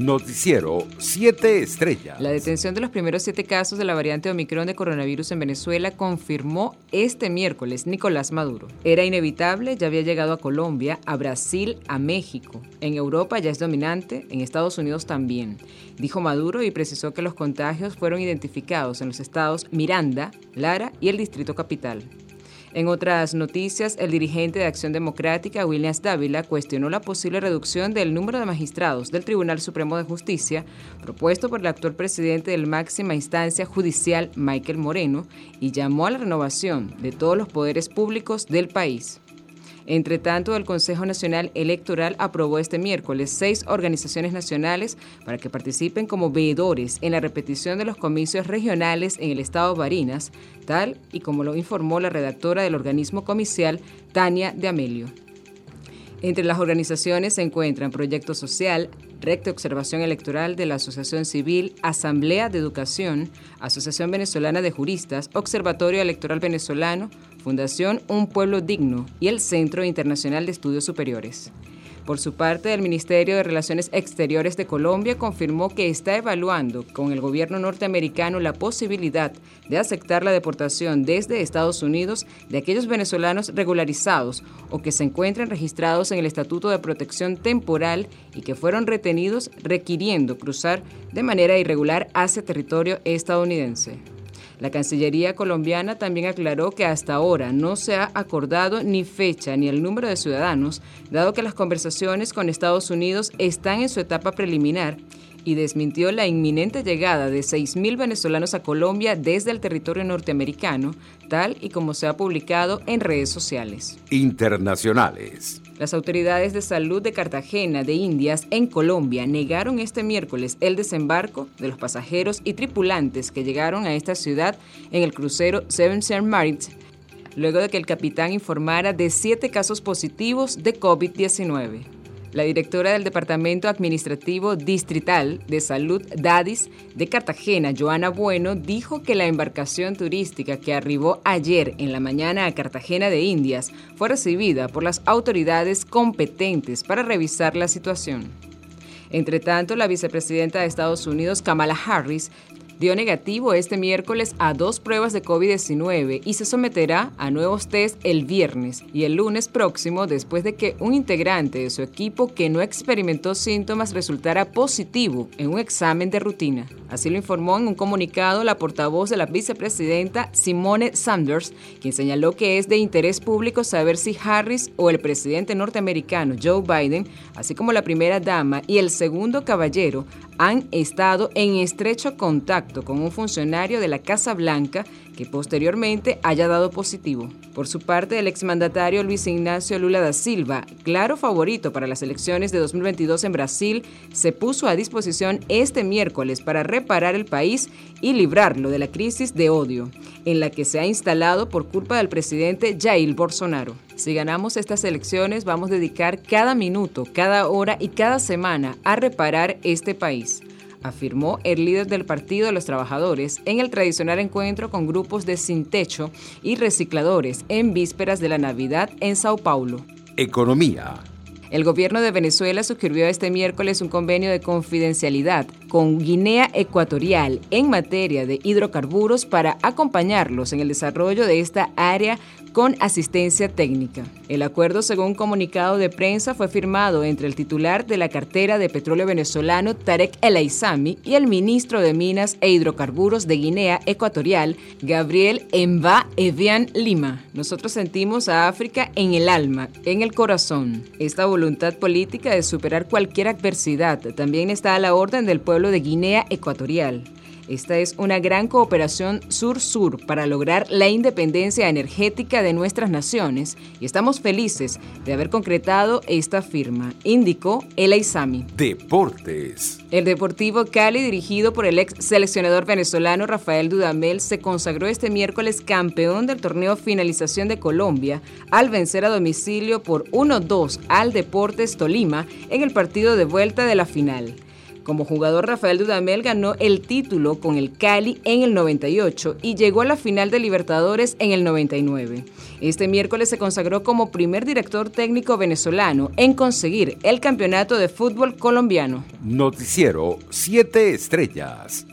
Noticiero 7 Estrellas. La detención de los primeros siete casos de la variante Omicron de coronavirus en Venezuela confirmó este miércoles Nicolás Maduro. Era inevitable, ya había llegado a Colombia, a Brasil, a México. En Europa ya es dominante, en Estados Unidos también. Dijo Maduro y precisó que los contagios fueron identificados en los estados Miranda, Lara y el Distrito Capital. En otras noticias, el dirigente de Acción Democrática, Williams Dávila, cuestionó la posible reducción del número de magistrados del Tribunal Supremo de Justicia propuesto por el actual presidente del máxima instancia judicial, Michael Moreno, y llamó a la renovación de todos los poderes públicos del país. Entre tanto, el Consejo Nacional Electoral aprobó este miércoles seis organizaciones nacionales para que participen como veedores en la repetición de los comicios regionales en el estado Barinas, tal y como lo informó la redactora del organismo comicial, Tania de Amelio. Entre las organizaciones se encuentran Proyecto Social, Red de Observación Electoral de la Asociación Civil, Asamblea de Educación, Asociación Venezolana de Juristas, Observatorio Electoral Venezolano, Fundación Un Pueblo Digno y el Centro Internacional de Estudios Superiores. Por su parte, el Ministerio de Relaciones Exteriores de Colombia confirmó que está evaluando con el gobierno norteamericano la posibilidad de aceptar la deportación desde Estados Unidos de aquellos venezolanos regularizados o que se encuentren registrados en el Estatuto de Protección Temporal y que fueron retenidos requiriendo cruzar de manera irregular hacia territorio estadounidense. La Cancillería colombiana también aclaró que hasta ahora no se ha acordado ni fecha ni el número de ciudadanos, dado que las conversaciones con Estados Unidos están en su etapa preliminar y desmintió la inminente llegada de 6.000 venezolanos a Colombia desde el territorio norteamericano, tal y como se ha publicado en redes sociales. Internacionales. Las autoridades de salud de Cartagena de Indias en Colombia negaron este miércoles el desembarco de los pasajeros y tripulantes que llegaron a esta ciudad en el crucero Seven Seas Maritime, luego de que el capitán informara de siete casos positivos de COVID-19. La directora del Departamento Administrativo Distrital de Salud DADIS de Cartagena, Joana Bueno, dijo que la embarcación turística que arribó ayer en la mañana a Cartagena de Indias fue recibida por las autoridades competentes para revisar la situación. Entre tanto, la vicepresidenta de Estados Unidos, Kamala Harris, dio negativo este miércoles a dos pruebas de COVID-19 y se someterá a nuevos test el viernes y el lunes próximo después de que un integrante de su equipo que no experimentó síntomas resultara positivo en un examen de rutina. Así lo informó en un comunicado la portavoz de la vicepresidenta Simone Sanders, quien señaló que es de interés público saber si Harris o el presidente norteamericano Joe Biden, así como la primera dama y el segundo caballero, han estado en estrecho contacto con un funcionario de la Casa Blanca que posteriormente haya dado positivo. Por su parte, el exmandatario Luis Ignacio Lula da Silva, claro favorito para las elecciones de 2022 en Brasil, se puso a disposición este miércoles para reparar el país y librarlo de la crisis de odio, en la que se ha instalado por culpa del presidente Jair Bolsonaro. Si ganamos estas elecciones, vamos a dedicar cada minuto, cada hora y cada semana a reparar este país afirmó el líder del Partido de los Trabajadores en el tradicional encuentro con grupos de sin techo y recicladores en vísperas de la Navidad en Sao Paulo. Economía. El gobierno de Venezuela suscribió este miércoles un convenio de confidencialidad con Guinea Ecuatorial en materia de hidrocarburos para acompañarlos en el desarrollo de esta área con asistencia técnica. El acuerdo, según un comunicado de prensa, fue firmado entre el titular de la cartera de petróleo venezolano, Tarek El Aizami, y el ministro de Minas e Hidrocarburos de Guinea Ecuatorial, Gabriel Emba Evian Lima. Nosotros sentimos a África en el alma, en el corazón. Esta voluntad política de superar cualquier adversidad también está a la orden del pueblo de Guinea Ecuatorial. Esta es una gran cooperación sur-sur para lograr la independencia energética de nuestras naciones y estamos felices de haber concretado esta firma, indicó el Aizami. Deportes. El Deportivo Cali, dirigido por el ex seleccionador venezolano Rafael Dudamel, se consagró este miércoles campeón del torneo Finalización de Colombia al vencer a domicilio por 1-2 al Deportes Tolima en el partido de vuelta de la final. Como jugador, Rafael Dudamel ganó el título con el Cali en el 98 y llegó a la final de Libertadores en el 99. Este miércoles se consagró como primer director técnico venezolano en conseguir el campeonato de fútbol colombiano. Noticiero 7 Estrellas.